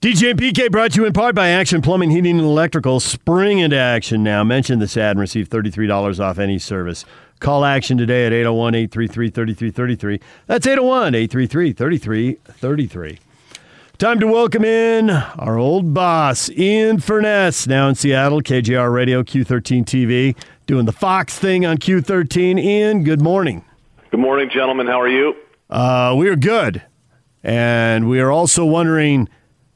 DJ and PK brought to you in part by Action Plumbing, Heating, and Electrical. Spring into action now. Mention this ad and receive $33 off any service. Call Action today at 801 833 3333. That's 801 833 3333. Time to welcome in our old boss, Ian Furness, now in Seattle, KJR Radio, Q13 TV, doing the Fox thing on Q13. Ian, good morning. Good morning, gentlemen. How are you? Uh, we are good. And we are also wondering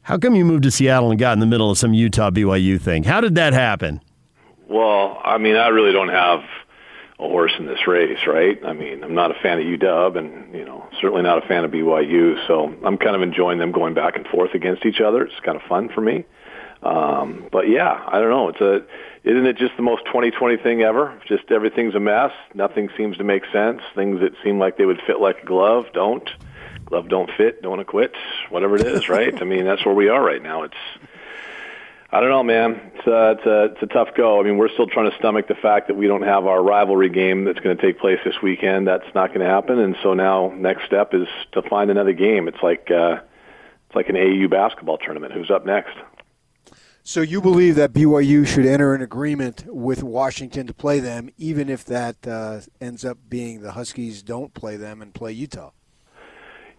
how come you moved to Seattle and got in the middle of some Utah BYU thing? How did that happen? Well, I mean, I really don't have a horse in this race, right? I mean, I'm not a fan of UW, and you know, certainly not a fan of BYU. So I'm kind of enjoying them going back and forth against each other. It's kind of fun for me. Um, but yeah, I don't know. It's a, isn't it just the most 2020 thing ever? Just everything's a mess. Nothing seems to make sense. Things that seem like they would fit like a glove don't glove don't fit, don't want to quit, whatever it is, right? I mean, that's where we are right now. It's I don't know, man. It's a, it's a it's a tough go. I mean, we're still trying to stomach the fact that we don't have our rivalry game that's going to take place this weekend. That's not going to happen, and so now next step is to find another game. It's like uh, it's like an AU basketball tournament. Who's up next? So you believe that BYU should enter an agreement with Washington to play them, even if that uh, ends up being the Huskies don't play them and play Utah?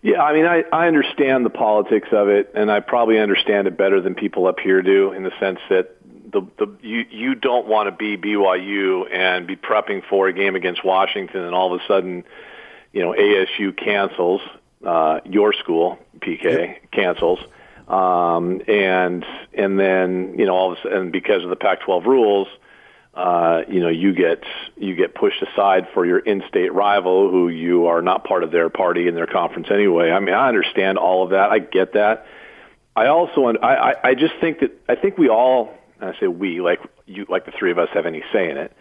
Yeah, I mean, I, I understand the politics of it, and I probably understand it better than people up here do, in the sense that the the you you don't want to be BYU and be prepping for a game against Washington, and all of a sudden, you know, ASU cancels uh, your school, PK yep. cancels, um, and and then you know all of a sudden because of the Pac-12 rules uh, you know, you get you get pushed aside for your in-state rival, who you are not part of their party in their conference anyway. I mean, I understand all of that. I get that. I also, I, I, just think that I think we all, and I say we, like you, like the three of us have any say in it.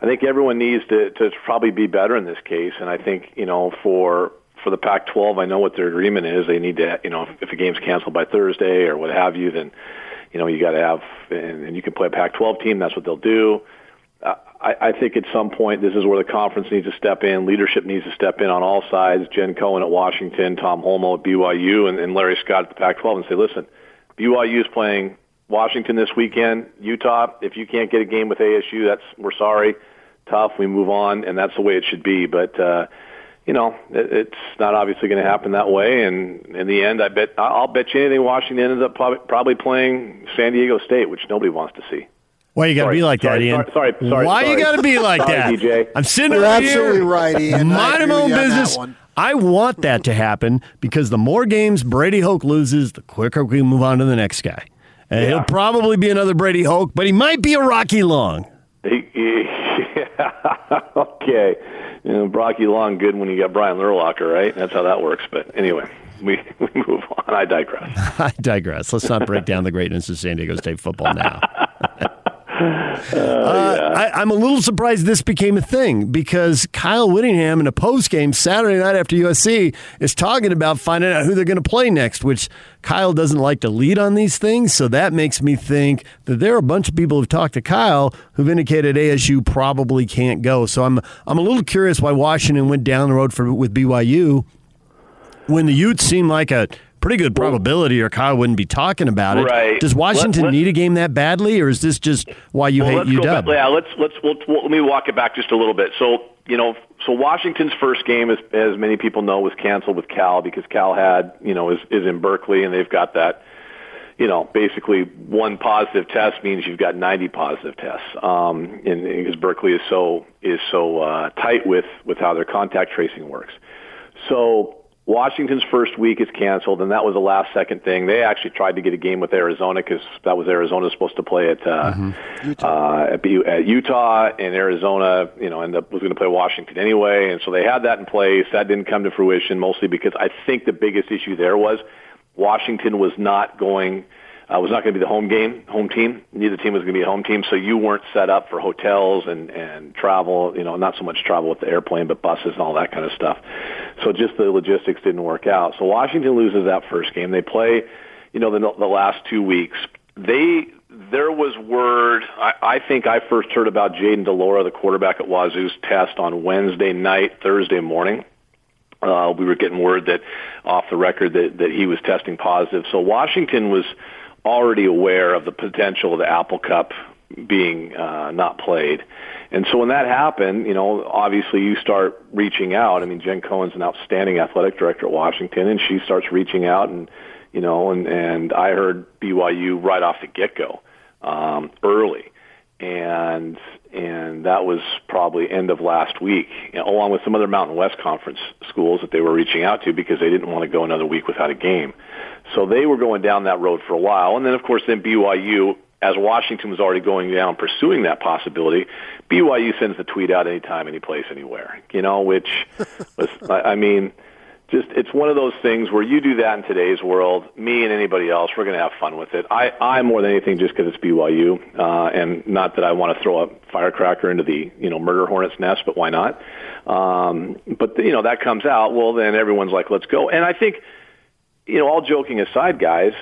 I think everyone needs to to probably be better in this case, and I think you know for for the Pac-12, I know what their agreement is. They need to, you know, if a game's canceled by Thursday or what have you, then you know, you got to have, and, and you can play a Pac-12 team. That's what they'll do. Uh, I, I think at some point this is where the conference needs to step in. Leadership needs to step in on all sides. Jen Cohen at Washington, Tom Holmoe at BYU, and, and Larry Scott at the Pac-12, and say, listen, BYU is playing Washington this weekend. Utah, if you can't get a game with ASU, that's we're sorry. Tough. We move on, and that's the way it should be. But uh, you know, it, it's not obviously going to happen that way. And in the end, I bet I'll bet you anything Washington ends up probably playing San Diego State, which nobody wants to see. Why you got to be like sorry, that, Ian? Sorry, sorry, sorry Why sorry. you got to be like sorry, that, DJ? I'm sitting You're right absolutely here, right, Ian. Minding my own business. I want that to happen because the more games Brady Hoke loses, the quicker we move on to the next guy. And yeah. he'll probably be another Brady Hoke, but he might be a Rocky Long. He, he, yeah. okay you know, Brocky Long good when you got Brian Urlacher, right? That's how that works. But anyway, we, we move on. I digress. I digress. Let's not break down the greatness of San Diego State football now. Uh, uh, I, am a little surprised this became a thing because Kyle Whittingham in a post game Saturday night after USC is talking about finding out who they're going to play next, which Kyle doesn't like to lead on these things. So that makes me think that there are a bunch of people who've talked to Kyle who've indicated ASU probably can't go. So I'm I'm a little curious why Washington went down the road for with BYU when the Utes seem like a pretty good probability, or Kyle wouldn't be talking about it. Right. Does Washington let, need a game that badly, or is this just why you well, hate UW? Back, yeah, let's let's we'll, let me walk it back just a little bit. So you know, so Washington's first game, as, as many people know, was canceled with Cal because Cal had you know is is in Berkeley, and they've got that. You know, basically one positive test means you've got 90 positive tests. Um, and because Berkeley is so is so uh, tight with with how their contact tracing works. So Washington's first week is canceled, and that was a last second thing. They actually tried to get a game with Arizona because that was Arizona supposed to play at uh, mm-hmm. Utah. Uh, at, at Utah, and Arizona, you know, ended up was going to play Washington anyway, and so they had that in place. That didn't come to fruition, mostly because I think the biggest issue there was Washington was not going uh, was not going to be the home game, home team. Neither team was going to be a home team, so you weren't set up for hotels and and travel. You know, not so much travel with the airplane, but buses and all that kind of stuff. So just the logistics didn't work out. So Washington loses that first game. They play, you know, the the last two weeks. They there was word. I, I think I first heard about Jayden de Laura, the quarterback at Wazoo's test on Wednesday night, Thursday morning. Uh, we were getting word that off the record that, that he was testing positive. So Washington was already aware of the potential of the Apple Cup being uh, not played. And so when that happened, you know, obviously you start reaching out. I mean, Jen Cohen's an outstanding athletic director at Washington, and she starts reaching out, and you know, and and I heard BYU right off the get go, um, early, and and that was probably end of last week, you know, along with some other Mountain West Conference schools that they were reaching out to because they didn't want to go another week without a game. So they were going down that road for a while, and then of course then BYU, as Washington was already going down pursuing that possibility, BYU sends the tweet out anytime, any place, anywhere. You know, which was I mean just it's one of those things where you do that in today's world. Me and anybody else, we're going to have fun with it. I, I more than anything, just because it's BYU, uh, and not that I want to throw a firecracker into the you know murder hornet's nest, but why not? Um, but you know that comes out. Well, then everyone's like, let's go. And I think, you know, all joking aside, guys,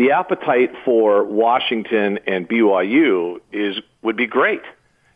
the appetite for Washington and BYU is would be great.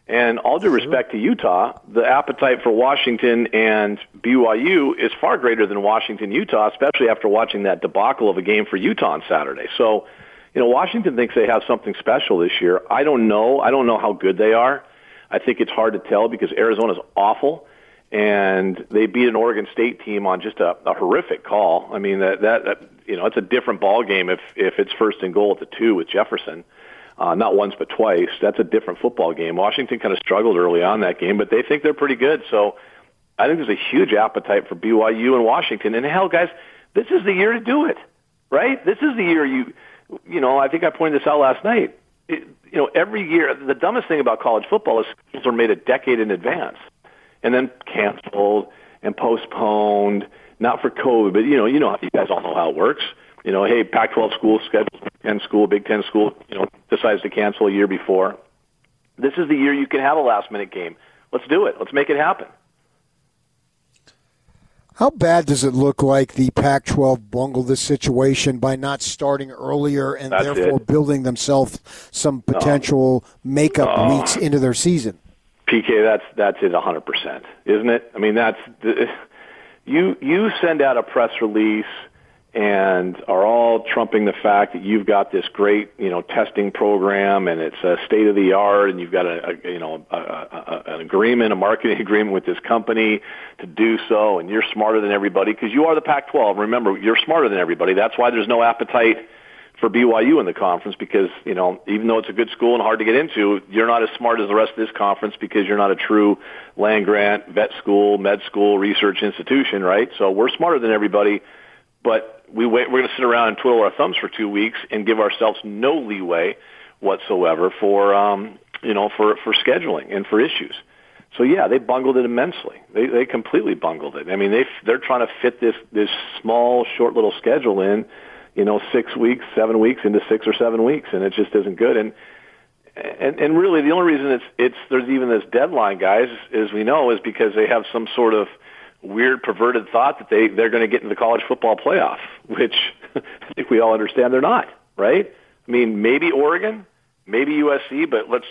And all due respect to Utah, the appetite for Washington and BYU is far greater than Washington, Utah, especially after watching that debacle of a game for Utah on Saturday. So, you know, Washington thinks they have something special this year. I don't know. I don't know how good they are. I think it's hard to tell because Arizona's awful and they beat an Oregon State team on just a, a horrific call. I mean that, that that you know it's a different ball game if if it's first and goal at the two with Jefferson uh, not once but twice. That's a different football game. Washington kind of struggled early on that game, but they think they're pretty good. So I think there's a huge appetite for BYU and Washington. And hell, guys, this is the year to do it, right? This is the year you, you know, I think I pointed this out last night. It, you know, every year, the dumbest thing about college football is schools are made a decade in advance and then canceled and postponed, not for COVID, but you know, you know, you guys all know how it works you know, hey, Pac-12 school schedule, 10 school, Big Ten school, you know, decides to cancel a year before. This is the year you can have a last-minute game. Let's do it. Let's make it happen. How bad does it look like the Pac 12 bungled this situation by not starting earlier and That's therefore it. building themselves some potential makeup No. weeks into their season? PK, that's that's it, 100%, isn't it? I mean, that's the, you. You send out a press release and are all trumping the fact that you've got this great, you know, testing program and it's a state of the art and you've got a, a you know, a, a, an agreement, a marketing agreement with this company to do so and you're smarter than everybody because you are the Pac-12. Remember, you're smarter than everybody. That's why there's no appetite for BYU in the conference because, you know, even though it's a good school and hard to get into, you're not as smart as the rest of this conference because you're not a true land grant, vet school, med school, research institution, right? So we're smarter than everybody, but we wait, we're going to sit around and twiddle our thumbs for two weeks and give ourselves no leeway whatsoever for, um, you know, for, for scheduling and for issues. So yeah, they bungled it immensely. They they completely bungled it. I mean, they they're trying to fit this this small, short little schedule in, you know, six weeks, seven weeks into six or seven weeks, and it just isn't good. And and and really, the only reason it's it's there's even this deadline, guys, as we know, is because they have some sort of weird perverted thought that they they're going to get into the college football playoff, which I think we all understand they're not, right? I mean, maybe Oregon, maybe USC, but let's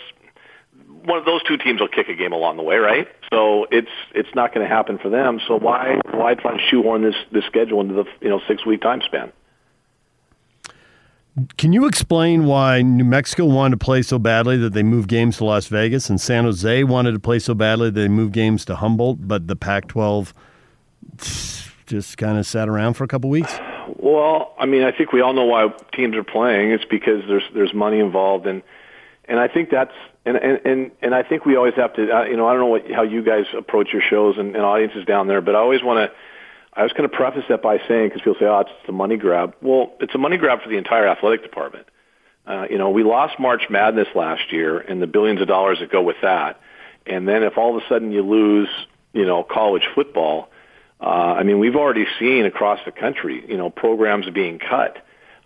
one of those two teams will kick a game along the way, right? So it's it's not going to happen for them. So why why try to shoehorn this this schedule into the you know six week time span? Can you explain why New Mexico wanted to play so badly that they moved games to Las Vegas and San Jose wanted to play so badly that they moved games to Humboldt, but the Pac 12 just kind of sat around for a couple weeks? Well, I mean, I think we all know why teams are playing. It's because there's there's money involved, and and I think that's and and and, and I think we always have to. Uh, you know, I don't know what, how you guys approach your shows and, and audiences down there, but I always want to. I was going to preface that by saying because people say, "Oh, it's a money grab." Well, it's a money grab for the entire athletic department. Uh, you know, we lost March Madness last year and the billions of dollars that go with that. And then if all of a sudden you lose, you know, college football, uh, I mean, we've already seen across the country, you know, programs being cut,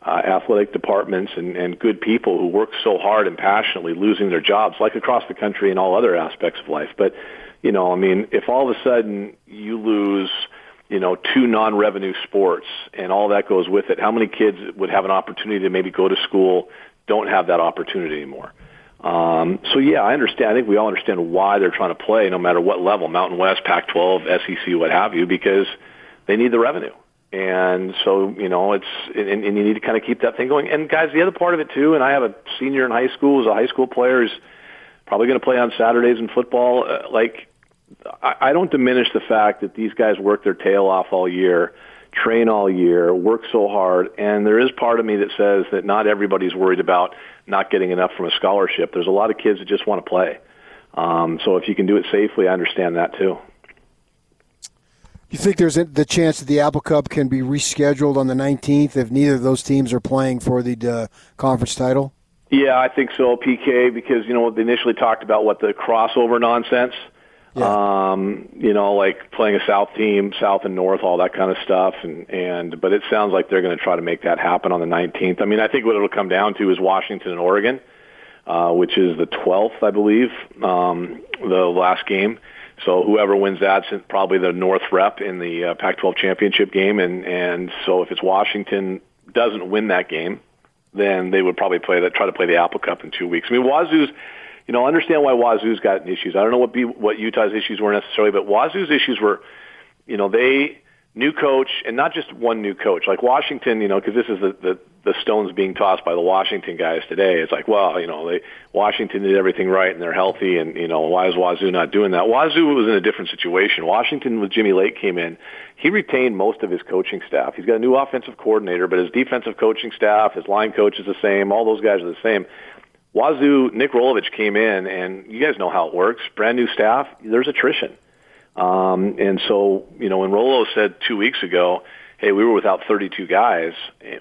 uh, athletic departments and, and good people who work so hard and passionately losing their jobs, like across the country and all other aspects of life. But, you know, I mean, if all of a sudden you lose, you know, two non-revenue sports and all that goes with it, how many kids would have an opportunity to maybe go to school, don't have that opportunity anymore? Um, so yeah, I understand. I think we all understand why they're trying to play, no matter what level, Mountain West, Pac-12, SEC, what have you, because they need the revenue. And so, you know, it's, and, and you need to kind of keep that thing going. And guys, the other part of it too, and I have a senior in high school who's a high school player who's probably going to play on Saturdays in football. Uh, like, I, I don't diminish the fact that these guys work their tail off all year, train all year, work so hard. And there is part of me that says that not everybody's worried about not getting enough from a scholarship. There's a lot of kids that just want to play. Um, so if you can do it safely, I understand that too. You think there's the chance that the Apple Cup can be rescheduled on the 19th if neither of those teams are playing for the uh, conference title? Yeah, I think so, PK, because you know they initially talked about what the crossover nonsense. Yeah. Um, you know, like playing a South team, South and North, all that kind of stuff, and and but it sounds like they're going to try to make that happen on the 19th. I mean, I think what it'll come down to is Washington and Oregon, uh, which is the 12th, I believe, um, the last game. So whoever wins that's probably the North rep in the uh, Pac-12 championship game, and and so if it's Washington doesn't win that game, then they would probably play that try to play the Apple Cup in two weeks. I mean, Wazoo's, you know, understand why Wazoo's got issues. I don't know what be what Utah's issues were necessarily, but Wazoo's issues were, you know, they new coach and not just one new coach like Washington, you know, because this is the, the the stones being tossed by the Washington guys today. It's like, well, you know, they Washington did everything right and they're healthy, and you know, why is Wazoo not doing that? Wazoo was in a different situation. Washington, with Jimmy Lake came in, he retained most of his coaching staff. He's got a new offensive coordinator, but his defensive coaching staff, his line coach is the same. All those guys are the same. Wazoo, Nick Rolovich came in, and you guys know how it works. Brand new staff, there's attrition. Um, and so, you know, when Rolo said two weeks ago, hey, we were without 32 guys,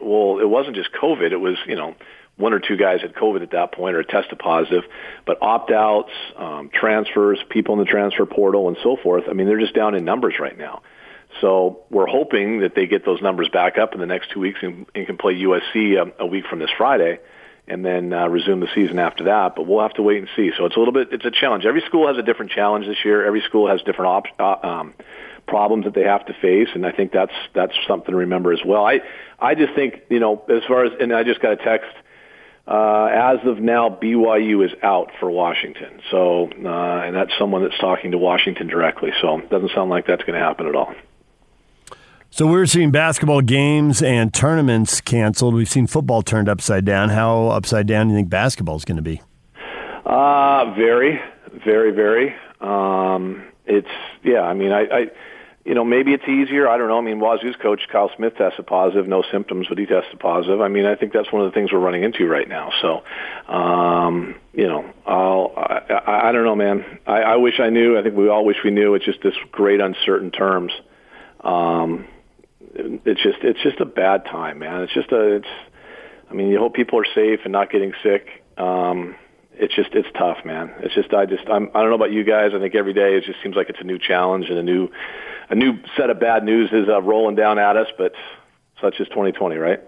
well, it wasn't just COVID. It was, you know, one or two guys had COVID at that point or tested positive, but opt-outs, um, transfers, people in the transfer portal, and so forth. I mean, they're just down in numbers right now. So we're hoping that they get those numbers back up in the next two weeks and, and can play USC a, a week from this Friday and then uh, resume the season after that. But we'll have to wait and see. So it's a little bit, it's a challenge. Every school has a different challenge this year. Every school has different op- uh, um, problems that they have to face, and I think that's that's something to remember as well. I I just think you know as far as, and I just got a text. Uh, as of now, BYU is out for Washington. So, uh, and that's someone that's talking to Washington directly. So, it doesn't sound like that's going to happen at all. So we're seeing basketball games and tournaments canceled. We've seen football turned upside down. How upside down do you think basketball is going to be? Uh, very, very, very. Um, it's yeah. I mean, I, I, you know, maybe it's easier. I don't know. I mean, Wazoo's coach Kyle Smith tested positive, no symptoms, but he tested positive. I mean, I think that's one of the things we're running into right now. So, um, you know, I'll, I, I don't know, man. I, I wish I knew. I think we all wish we knew. It's just this great uncertain terms. Um, it's just it's just a bad time, man. It's just a it's. I mean, you hope people are safe and not getting sick. Um, it's just it's tough, man. It's just I just I'm I don't know about you guys. I think every day it just seems like it's a new challenge and a new a new set of bad news is uh, rolling down at us. But such is 2020, right?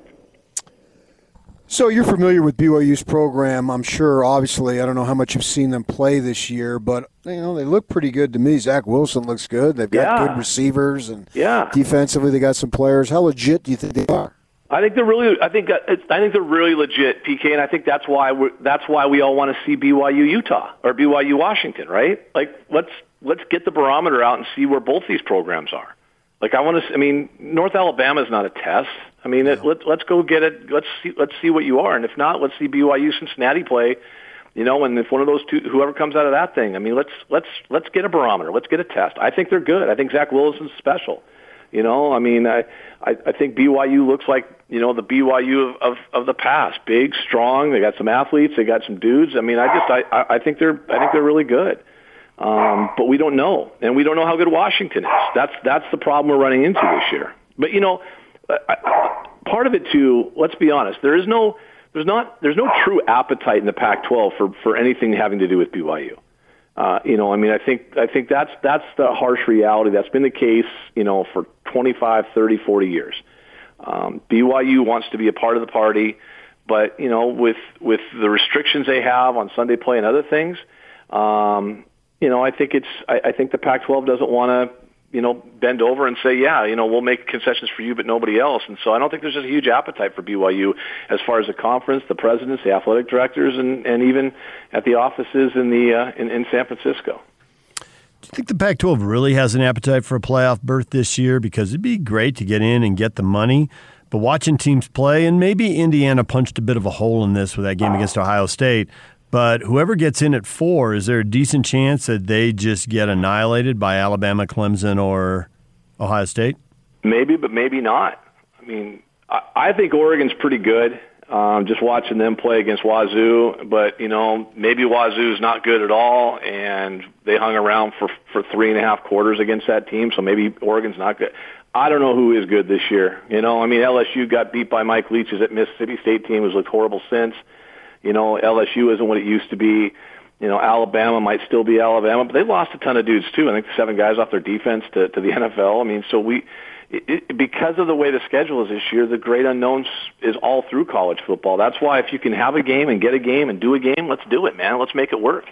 So you're familiar with BYU's program, I'm sure. Obviously, I don't know how much you've seen them play this year, but you know they look pretty good to me. Zach Wilson looks good. They've got yeah. good receivers, and yeah. defensively they got some players. How legit do you think they are? I think they're really. I think uh, it's, I think they're really legit, PK, and I think that's why we that's why we all want to see BYU Utah or BYU Washington, right? Like let's let's get the barometer out and see where both these programs are. Like I want to. I mean, North Alabama is not a test. I mean, it, let, let's go get it. Let's see. Let's see what you are, and if not, let's see BYU Cincinnati play. You know, and if one of those two, whoever comes out of that thing, I mean, let's let's let's get a barometer. Let's get a test. I think they're good. I think Zach Wilson's special. You know, I mean, I I, I think BYU looks like you know the BYU of, of of the past. Big, strong. They got some athletes. They got some dudes. I mean, I just I I think they're I think they're really good. Um, but we don't know, and we don't know how good Washington is. That's that's the problem we're running into this year. But you know, Part of it too. Let's be honest. There is no there's not there's no true appetite in the Pac-12 for for anything having to do with BYU. Uh, you know, I mean, I think I think that's that's the harsh reality. That's been the case, you know, for 25, 30, 40 years. Um, BYU wants to be a part of the party, but you know, with with the restrictions they have on Sunday play and other things, um, you know, I think it's I, I think the Pac-12 doesn't want to you know bend over and say, yeah, you know, we'll make concessions for you, but nobody else. And so I don't think there's just a huge appetite for BYU as far as the conference, the presidents, the athletic directors, and and even at the offices in the uh, in, in San Francisco. Do you think the Pac 12 really has an appetite for a playoff berth this year? Because it'd be great to get in and get the money. But watching teams play, and maybe Indiana punched a bit of a hole in this with that game against Ohio State. But whoever gets in at four, is there a decent chance that they just get annihilated by Alabama, Clemson, or Ohio State? Maybe, but maybe not. I mean, I, I think Oregon's pretty good. Um, just watching them play against Wazoo, but you know maybe Wazoo's not good at all, and they hung around for for three and a half quarters against that team. So maybe Oregon's not good. I don't know who is good this year. You know, I mean LSU got beat by Mike Leach's at Mississippi State team has looked horrible since. You know, LSU isn't what it used to be. You know, Alabama might still be Alabama, but they lost a ton of dudes too. I think seven guys off their defense to to the NFL. I mean, so we it, because of the way the schedule is this year, the great unknowns is all through college football. That's why if you can have a game and get a game and do a game, let's do it, man. Let's make it work.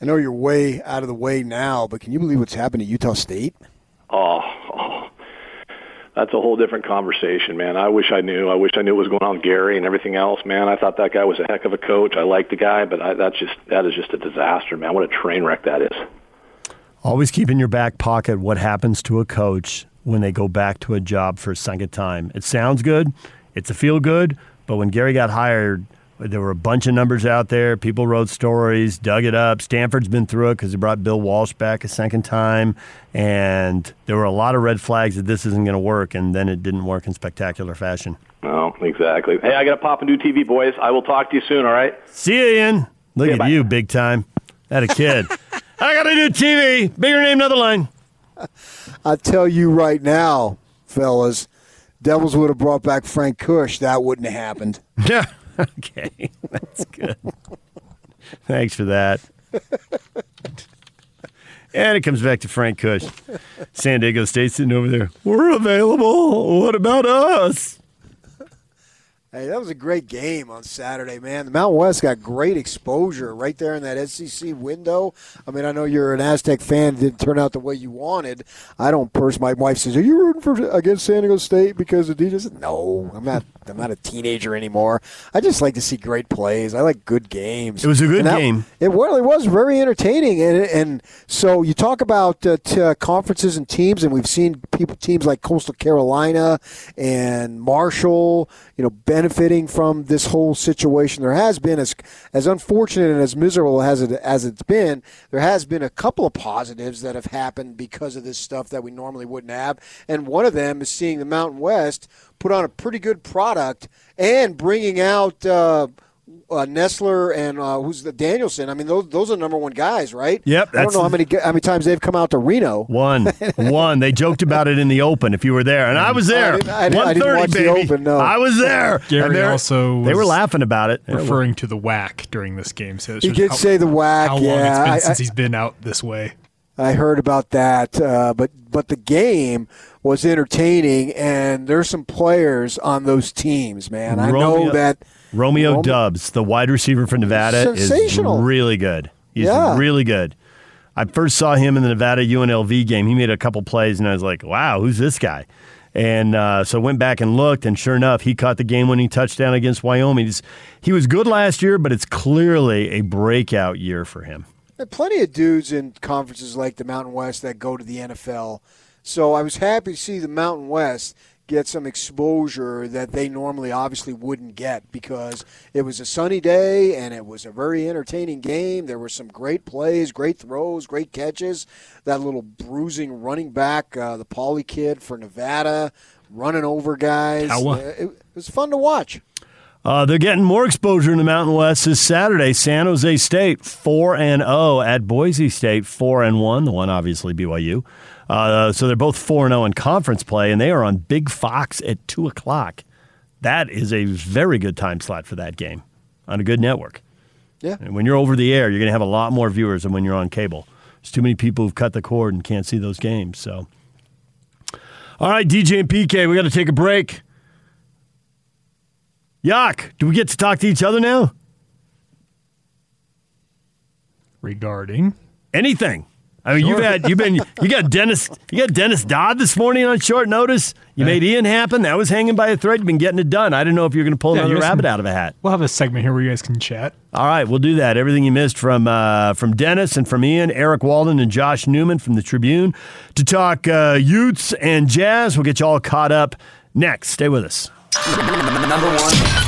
I know you're way out of the way now, but can you believe what's happened at Utah State? Oh, oh, that's a whole different conversation, man. I wish I knew. I wish I knew what was going on with Gary and everything else, man. I thought that guy was a heck of a coach. I liked the guy, but I, that's just that is just a disaster, man. What a train wreck that is. Always keep in your back pocket what happens to a coach when they go back to a job for a second time. It sounds good, it's a feel good, but when Gary got hired, there were a bunch of numbers out there. People wrote stories, dug it up. Stanford's been through it because they brought Bill Walsh back a second time. And there were a lot of red flags that this isn't going to work. And then it didn't work in spectacular fashion. Oh, exactly. Hey, I got to pop and do TV, boys. I will talk to you soon, all right? See you, Ian. Look at bye. you, big time. Had a kid. I got to do TV. Bigger name, another line. I tell you right now, fellas, Devils would have brought back Frank Kush. That wouldn't have happened. Yeah. okay. That's good. Thanks for that. and it comes back to Frank Kush. San Diego State sitting over there. We're available. What about us? Hey, that was a great game on Saturday, man. The Mountain West got great exposure right there in that SEC window. I mean, I know you're an Aztec fan; it didn't turn out the way you wanted. I don't. Pers- my wife says, "Are you rooting for against San Diego State because of DJ?" Said, no, I'm not. I'm not a teenager anymore. I just like to see great plays. I like good games. It was a good that, game. It well, it was very entertaining, and and so you talk about uh, t- uh, conferences and teams, and we've seen people teams like Coastal Carolina and Marshall, you know, benefiting from this whole situation. There has been as as unfortunate and as miserable as it as it's been. There has been a couple of positives that have happened because of this stuff that we normally wouldn't have, and one of them is seeing the Mountain West put on a pretty good product and bringing out. Uh, uh, Nessler and uh, who's the Danielson. I mean, those those are number one guys, right? Yep. I don't know how many how many times they've come out to Reno. One, one. They joked about it in the Open. If you were there, and I was there. One thirty, baby. Open, no. I was there. Gary also they were laughing about it, referring to the WAC during this game. So he did how, say the WAC. How long yeah, it's been I, since I, he's been out this way. I heard about that, uh, but but the game was entertaining, and there's some players on those teams, man. I Romeo, know that Romeo, Romeo Doubs, the wide receiver for Nevada, is really good. He's yeah. really good. I first saw him in the Nevada UNLV game. He made a couple plays, and I was like, "Wow, who's this guy?" And uh, so went back and looked, and sure enough, he caught the game-winning touchdown against Wyoming. He's, he was good last year, but it's clearly a breakout year for him. There are plenty of dudes in conferences like the Mountain West that go to the NFL so I was happy to see the Mountain West get some exposure that they normally obviously wouldn't get because it was a sunny day and it was a very entertaining game. There were some great plays, great throws, great catches. That little bruising running back, uh, the Poly kid for Nevada, running over guys. Uh, it, it was fun to watch. Uh, they're getting more exposure in the Mountain West this Saturday. San Jose State four and zero oh at Boise State four and one. The one obviously BYU. Uh, so they're both 4 0 in conference play, and they are on Big Fox at 2 o'clock. That is a very good time slot for that game on a good network. Yeah. And when you're over the air, you're going to have a lot more viewers than when you're on cable. There's too many people who've cut the cord and can't see those games. So, all right, DJ and PK, we got to take a break. Yak, Do we get to talk to each other now? Regarding anything. I mean, you've had you've been you got Dennis you got Dennis Dodd this morning on short notice. You made Ian happen. That was hanging by a thread. You've been getting it done. I didn't know if you were going to pull Yeah, another rabbit can- out of a hat. We'll have a segment here where you guys can chat. All right, we'll do that. Everything you missed from uh, from Dennis and from Ian, Eric Walden, and Josh Newman from the Tribune to talk uh, Utes and Jazz. We'll get you all caught up next. Stay with us. Number one.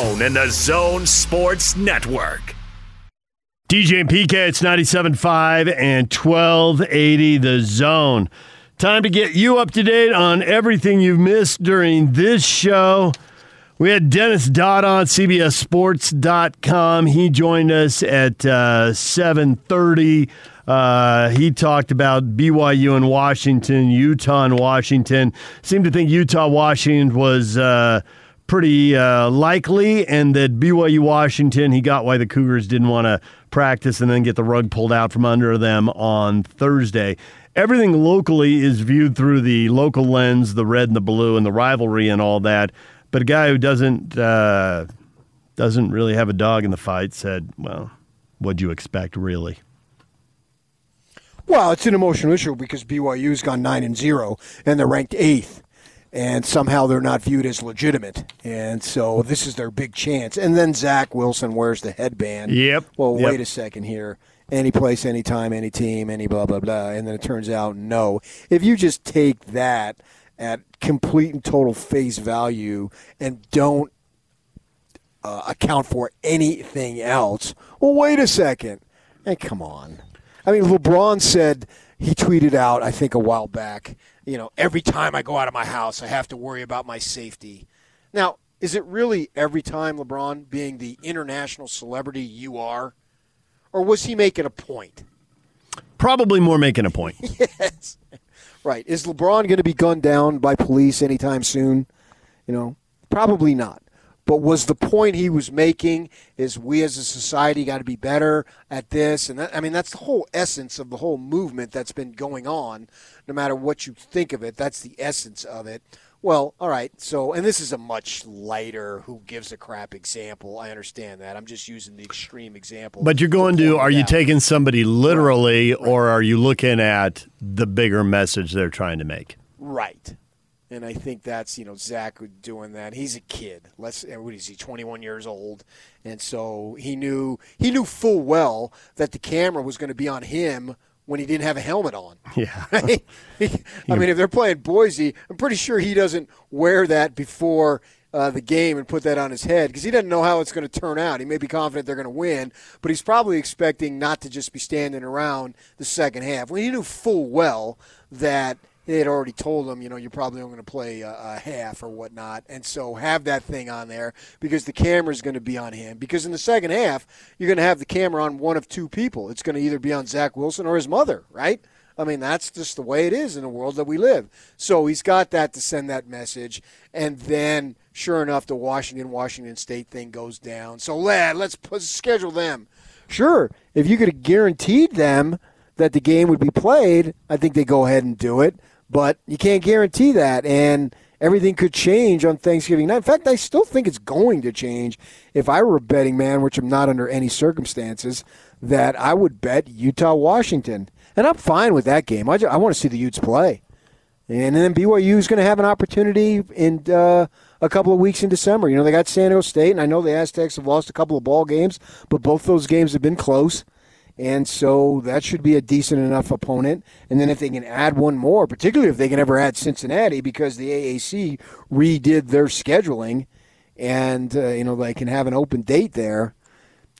and the Zone Sports Network. DJ and PK, it's 97.5 and 1280 The Zone. Time to get you up to date on everything you've missed during this show. We had Dennis Dodd on CBSSports.com. He joined us at uh, 7.30. Uh, he talked about BYU and Washington, Utah and Washington. Seemed to think Utah-Washington was uh, pretty uh, likely, and that BYU Washington, he got why the Cougars didn't want to practice and then get the rug pulled out from under them on Thursday. Everything locally is viewed through the local lens, the red and the blue, and the rivalry and all that. But a guy who doesn't uh, doesn't really have a dog in the fight said, "Well, what'd you expect, really?" Well, it's an emotional issue because BYU's gone nine and zero, and they're ranked eighth, and somehow they're not viewed as legitimate, and so this is their big chance. And then Zach Wilson wears the headband. Yep. Well, Yep. wait a second here. Any place, any time, any team, any blah blah blah, and then it turns out no. If you just take that at complete and total face value and don't uh, account for anything else. Well, wait a second. Hey, come on. I mean, LeBron said he tweeted out, I think, a while back. You know, every time I go out of my house, I have to worry about my safety. Now, is it really every time, LeBron, being the international celebrity you are, or was he making a point? Probably more making a point. Yes. Right. Is LeBron going to be gunned down by police anytime soon? You know, probably not. But was the point he was making is we as a society got to be better at this and that, I mean that's the whole essence of the whole movement that's been going on no matter what you think of it that's the essence of it. Well, all right. So, and this is a much lighter who gives a crap example. I understand that. I'm just using the extreme example. But you're going to, are you out. taking somebody literally or are you looking at the bigger message they're trying to make? Right. And I think that's, you know, Zach doing that. He's a kid. Let's what is he, 21 years old. And so he knew he knew full well that the camera was going to be on him when he didn't have a helmet on. Yeah. Right? I mean, if they're playing Boise, I'm pretty sure he doesn't wear that before uh, the game and put that on his head because he doesn't know how it's going to turn out. He may be confident they're going to win, but he's probably expecting not to just be standing around the second half. When he knew full well that they had already told him, you know, you're probably only going to play a, a half or whatnot, and so have that thing on there because the camera is going to be on him. Because in the second half, you're going to have the camera on one of two people. It's going to either be on Zach Wilson or his mother, right? I mean, that's just the way it is in the world that we live. So he's got that to send that message. And then, sure enough, the Washington Washington State thing goes down. So, lad, let's schedule them. Sure, if you could have guaranteed them that the game would be played, I think they go ahead and do it. But you can't guarantee that. And everything could change on Thanksgiving night. In fact, I still think it's going to change. If I were a betting man, which I'm not under any circumstances, that I would bet Utah Washington. And I'm fine with that game. I, ju- I want to see the Utes play. And then BYU is going to have an opportunity in uh, a couple of weeks in December. You know, they got San Diego State, and I know the Aztecs have lost a couple of ball games, but both those games have been close. And so that should be a decent enough opponent. And then if they can add one more, particularly if they can ever add Cincinnati, because the AAC redid their scheduling, and uh, you know they can have an open date there.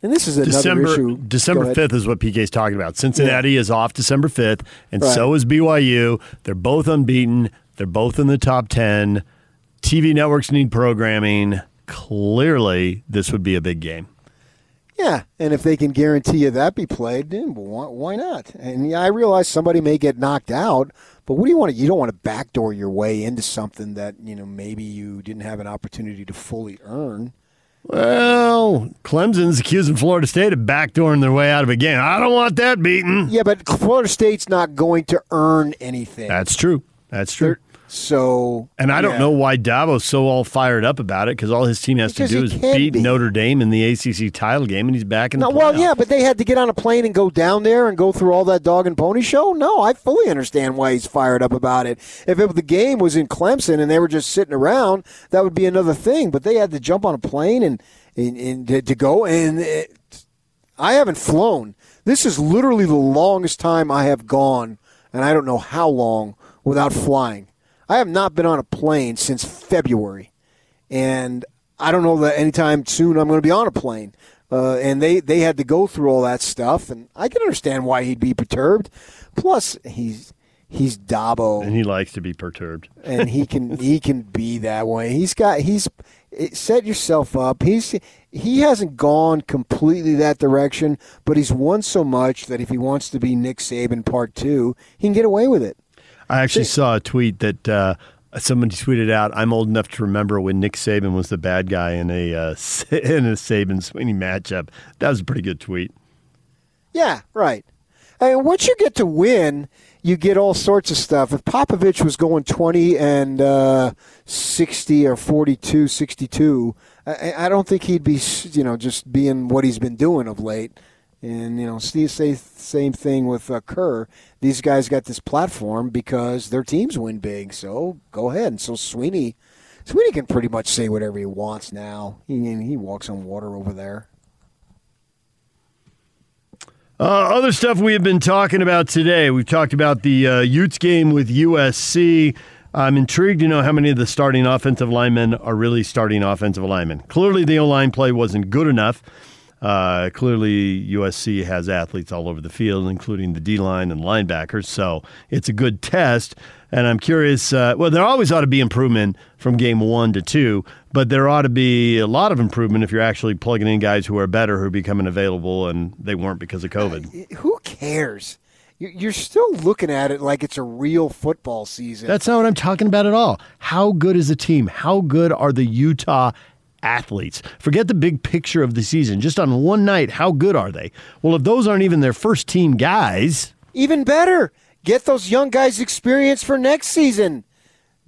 And this is another December issue. December fifth is what PK's talking about. Cincinnati is off December fifth, and Right. so is BYU. They're both unbeaten. They're both in the top ten. TV networks need programming. Clearly, this would be a big game. Yeah, and if they can guarantee you that be played, then why, not? And yeah, I realize somebody may get knocked out, but what do you want to? You don't want to backdoor your way into something that you know maybe you didn't have an opportunity to fully earn. Well, Clemson's accusing Florida State of backdooring their way out of a game. I don't want that beaten. Yeah, but Florida State's not going to earn anything. That's true. That's true. They're- so, And I don't know why Dabo's so all fired up about it because all his team has Because to do is beat be. Notre Dame in the ACC title game, and he's back in the No, well, yeah, but they had to get on a plane and go down there and go through all that dog and pony show. No, I fully understand why he's fired up about it. If it, the game was in Clemson and they were just sitting around, that would be another thing. But they had to jump on a plane and and, and to, to go. And it, I haven't flown. This is literally the longest time I have gone, and I don't know how long without flying. I have not been on a plane since February and I don't know that anytime soon I'm going to be on a plane. Uh, and they, they had to go through all that stuff, and I can understand why he'd be perturbed. Plus, he's he's Dabo, and he likes to be perturbed. and he can he can be that way. He's got he's set yourself up. He's he hasn't gone completely that direction, but he's won so much that if he wants to be Nick Saban part two, he can get away with it. I actually saw a tweet that uh, somebody tweeted out. I'm old enough to remember when Nick Saban was the bad guy in a uh, in a Saban Swinney matchup. That was a pretty good tweet. Yeah, right. I mean, once you get to win, you get all sorts of stuff. If Popovich was going 20 and uh, 60 or 42, 62, I, I don't think he'd be, you know, just being what he's been doing of late. And, you know, Steve say same thing with uh, Kerr. These guys got this platform because their teams win big. So go ahead. And so Swinney, Swinney can pretty much say whatever he wants now. He, he walks on water over there. Uh, other stuff we have been talking about today. We've talked about the uh, Utes game with USC. I'm intrigued to know how many of the starting offensive linemen are really starting offensive linemen. Clearly, the O line play wasn't good enough. Uh, clearly, USC has athletes all over the field, including the D line and linebackers. So it's a good test. And I'm curious. Uh, well, there always ought to be improvement from game one to two, but there ought to be a lot of improvement if you're actually plugging in guys who are better, who are becoming available, and they weren't because of COVID. who cares? You- You're still looking at it like it's a real football season. That's not what I'm talking about at all. How good is the team? How good are the Utah athletes? Forget the big picture of the season. Just on one night, how good are they? Well, if those aren't even their first team guys, Even better, get those young guys experience for next season.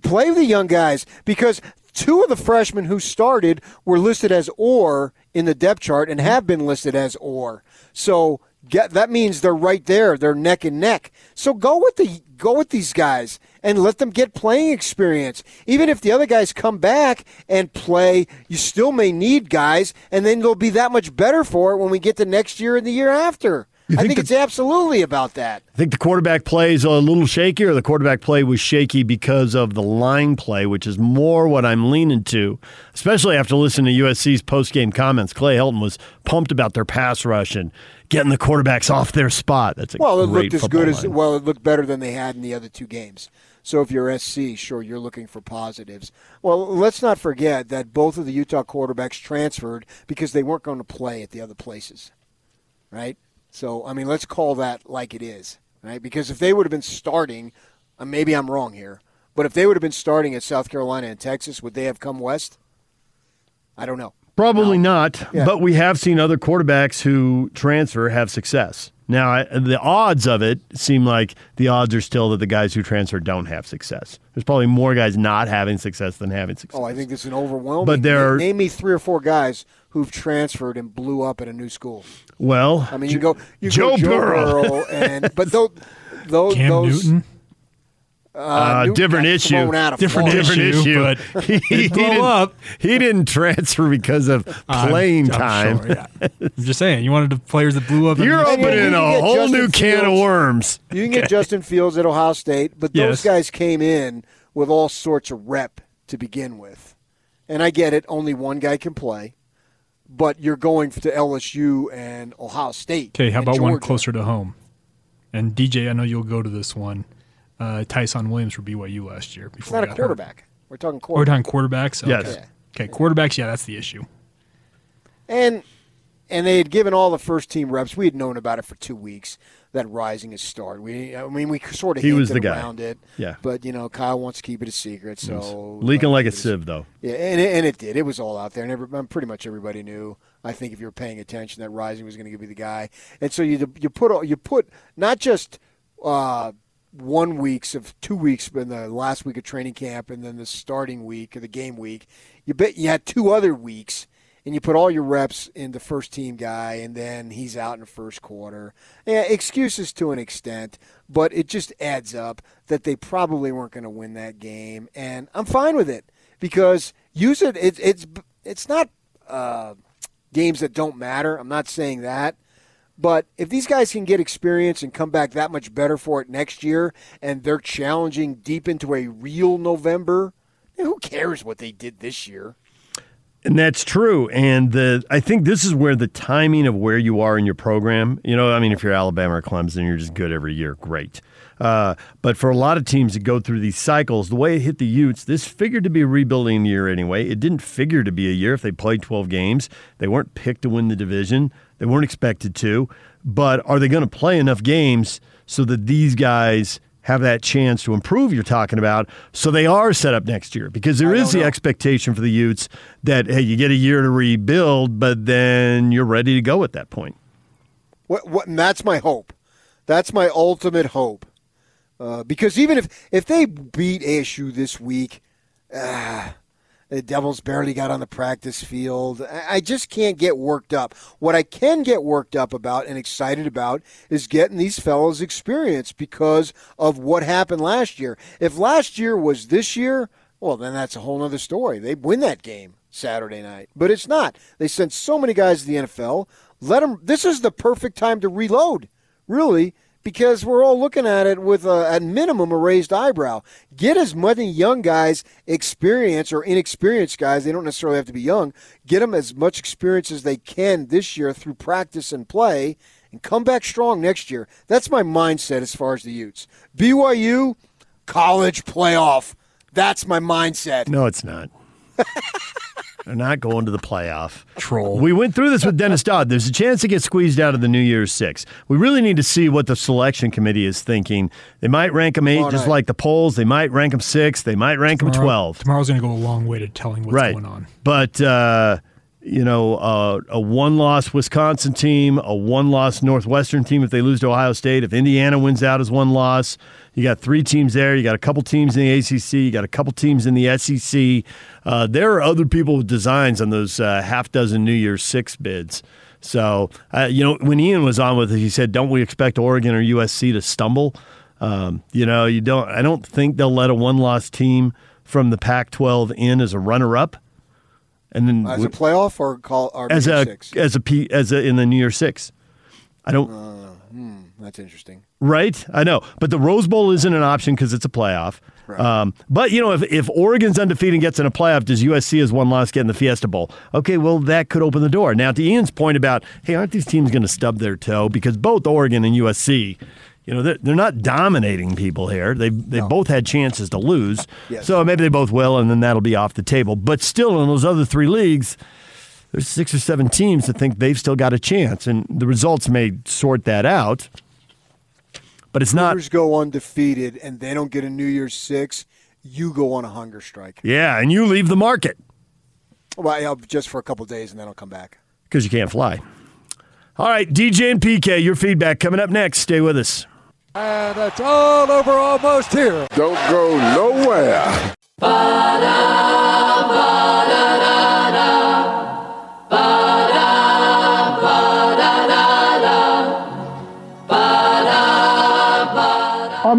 Play the young guys because two of the freshmen who started were listed as or in the depth chart and have been listed as or. So get that means they're right there. They're neck and neck. So go with the go with these guys and let them get playing experience. Even if the other guys come back and play, you still may need guys, and then they'll be that much better for it when we get to next year and the year after. I think think the- it's absolutely about that. I think the quarterback play is a little shaky, or the quarterback play was shaky because of the line play, which is more what I'm leaning to, especially after listening to USC's post-game comments. Clay Helton was pumped about their pass rush and getting the quarterbacks off their spot. That's a Well, it looked as good as well. It looked better than they had in the other two games. So if you're SC, sure you're looking for positives. Well, let's not forget that both of the Utah quarterbacks transferred because they weren't going to play at the other places, right? So I mean, let's call that like it is, right? Because if they would have been starting, uh, maybe I'm wrong here, but if they would have been starting at South Carolina and Texas, would they have come west? I don't know. Probably not, Yeah. but we have seen other quarterbacks who transfer have success. Now, I, the odds of it seem like the odds are still that the guys who transfer don't have success. There's probably more guys not having success than having success. Oh, I think it's an overwhelming. But there are- name me three or four guys who've transferred and blew up at a new school. well, I mean, you go you Joe go Joe Burrow. Burrow, and but those those Cam those Newton. uh, Newton different issue. thrown out of Different different issue, issue. but he, he blow didn't, up. he didn't transfer because of I'm- playing I'm time. sure, yeah. I'm just saying, you wanted the players that blew up. You're And opening you a whole Justin new can of worms. You can get Justin Fields at Ohio State, but those Yes. guys came in with all sorts of rep to begin with. And I get it, only one guy can play, but you're going to LSU and Ohio State. Okay, how and about one closer to home? And DJ, I know you'll go to this one. Uh, Tyson Williams for BYU last year. It's Before not a got hurt. quarterback. We're talking We're talking quarterbacks. Yes. Okay. Yeah. Okay, quarterbacks. Yeah, that's the issue. And and they had given all the first team reps. We had known about it for two weeks that Rising is start. We, I mean, we sort of He was the guy. around it. Yeah. but you know, Kyle wants to keep it a secret, so Leaking like a sieve, though. yeah, and it, and it did. It was all out there, and every, pretty much everybody knew. I think if you were paying attention, that Rising was going to be the guy. And so you you put all- you put not just uh, one weeks of two weeks in the last week of training camp, and then the starting week or the game week. You bet you had two other weeks. And you put all your reps in the first team guy, and then he's out in the first quarter. Yeah, excuses to an extent, but it just adds up that they probably weren't going to win that game, and I'm fine with it because use it. it it's it's not uh, games that don't matter. I'm not saying that, but if these guys can get experience and come back that much better for it next year, and they're challenging deep into a real November, who cares what they did this year? And that's true. And the I think this is where the timing of where you are in your program, you know, I mean, if you're Alabama or Clemson, you're just good every year, great. Uh, but for a lot of teams that go through these cycles, the way it hit the Utes, this figured to be a rebuilding year anyway. It didn't figure to be a year if they played 12 games. They weren't picked to win the division. They weren't expected to. But are they going to play enough games so that these guys have that chance to improve you're talking about so they are set up next year because there I is the know. expectation for the Utes that hey you get a year to rebuild but then you're ready to go at that point. What, what, and that's my hope. That's my ultimate hope. Uh, because even if if they beat ASU this week, ah, the Devils barely got on the practice field. I, just can't get worked up. What I can get worked up about and excited about is getting these fellows experience because of what happened last year. If last year was this year, well, then that's a whole other story. They win that game Saturday night, but it's not. They sent so many guys to the NFL. Let them. This is the perfect time to reload, really, because we're all looking at it with a, at minimum a raised eyebrow. Get as many young guys experience or inexperienced guys. They don't necessarily have to be young. Get them as much experience as they can this year through practice and play, and come back strong next year. That's my mindset as far as the Utes. BYU college playoff. That's my mindset. No, it's not. They're not going to the playoff. Troll. We went through this with Dennis Dodd. There's a chance to get squeezed out of the New Year's Six. We really need to see what the selection committee is thinking. They might rank them eight, Tomorrow just night. like the polls. They might rank them six. They might rank them twelve. Tomorrow's going to go a long way to telling what's right. going on. But uh, you know, uh, a one-loss Wisconsin team, a one-loss Northwestern team if they lose to Ohio State. If Indiana wins out as one loss, you got three teams there. You got a couple teams in the ACC. You got a couple teams in the SEC. Uh, there are other people with designs on those uh, half dozen New Year's Six bids. So, uh, you know, when Ian was on with it, he said, "Don't we expect Oregon or USC to stumble?" Um, you know, you don't. I don't think they'll let a one-loss team from the Pac-12 in as a runner-up, and then As a playoff or call or as a six. as a P, as a in the New Year Six. I don't. That's interesting. Right, I know, but the Rose Bowl isn't an option because it's a playoff. Um, but you know, if if Oregon's undefeated and gets in a playoff, does USC as one loss get in the Fiesta Bowl? Okay, well that could open the door. Now to Ian's point about, hey, aren't these teams going to stub their toe because both Oregon and USC, you know, they're, they're not dominating people here. They they have both had chances to lose, Yes. so maybe they both will, and then that'll be off the table. But still, in those other three leagues. There's six or seven teams that think they've still got a chance, and the results may sort that out. But it's not. Cougars go undefeated and they don't get a New Year's Six, you go on a hunger strike. Yeah, and you leave the market Well, yeah, just for a couple days and then I'll come back. because you can't fly. All right, DJ and PK, your feedback coming up next. Stay with us. And it's all over almost here. Don't go nowhere. On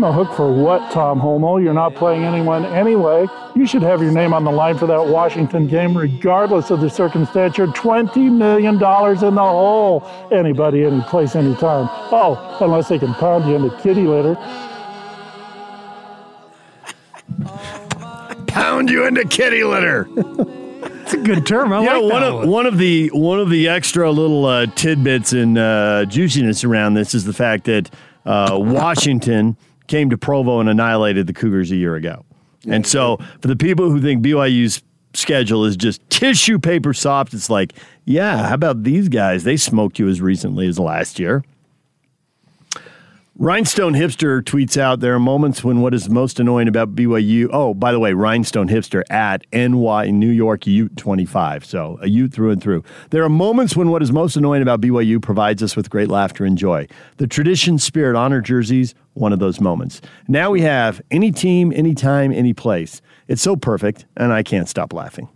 the hook for what, Tom Holmoe? You're not playing anyone anyway. You should have your name on the line for that Washington game, regardless of the circumstance. You're $20 million in the hole. Anybody, any place, anytime. Oh, unless they can pound you into kitty litter. Pound you into kitty litter. It's a good term. I You like that one of one. one of the one of the extra little uh, tidbits and uh, juiciness around this is the fact that uh, Washington came to Provo and annihilated the Cougars a year ago. And so, for the people who think BYU's schedule is just tissue paper soft. It's like, yeah, how about these guys? They smoked you as recently as last year. Rhinestone Hipster tweets out there are moments when what is most annoying about BYU. Oh, by the way, Rhinestone Hipster at NY New York Ute 25. So a Ute through and through. There are moments when what is most annoying about BYU provides us with great laughter and joy. The tradition, spirit, honor jerseys, one of those moments. Now we have any team, anytime, any place. It's so perfect, and I can't stop laughing.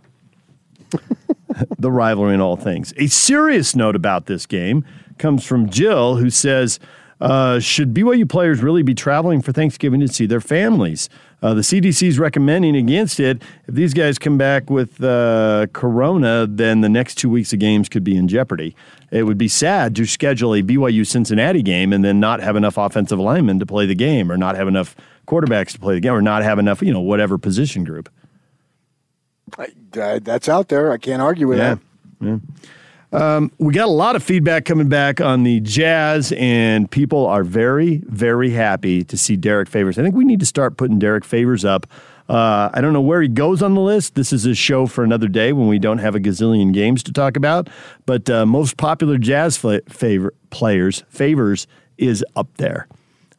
the rivalry in all things. A serious note about this game comes from Jill, who says, uh, should BYU players really be traveling for Thanksgiving to see their families? Uh, the CDC is recommending against it. If these guys come back with uh, corona, then the next two weeks of games could be in jeopardy. It would be sad to schedule a BYU Cincinnati game and then not have enough offensive linemen to play the game, or not have enough quarterbacks to play the game, or not have enough, you know, whatever position group. I, that's out there. I can't argue with yeah. that. Yeah. Um, we got a lot of feedback coming back on the Jazz, and people are very, very happy to see Derrick Favors. I think we need to start putting Derrick Favors up. Uh, I don't know where he goes on the list. This is a show for another day when we don't have a gazillion games to talk about. But uh, most popular Jazz favor- players, Favors, is up there.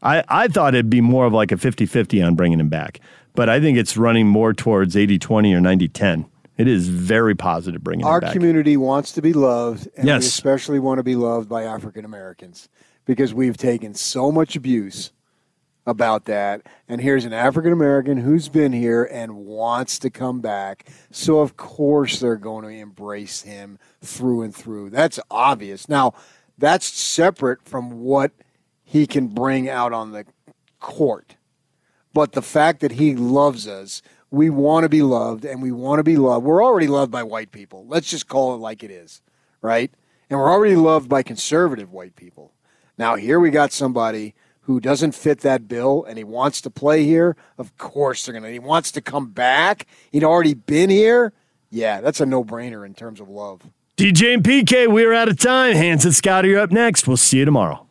I, I thought it'd be more of like a 50 50 on bringing him back, but I think it's running more towards 80 20 or 90 10. It is very positive bringing our back. community wants to be loved, and yes. we especially want to be loved by African Americans because we've taken so much abuse about that. And here's an African American who's been here and wants to come back. So of course they're going to embrace him through and through. That's obvious. Now, that's separate from what he can bring out on the court. But the fact that he loves us we want to be loved and we want to be loved. We're already loved by white people. Let's just call it like it is, right? And we're already loved by conservative white people. Now, here we got somebody who doesn't fit that bill and he wants to play here. Of course they're going to. He wants to come back. He'd already been here. Yeah, that's a no brainer in terms of love. DJ and PK, we're out of time. Hans and Scotty are up next. We'll see you tomorrow.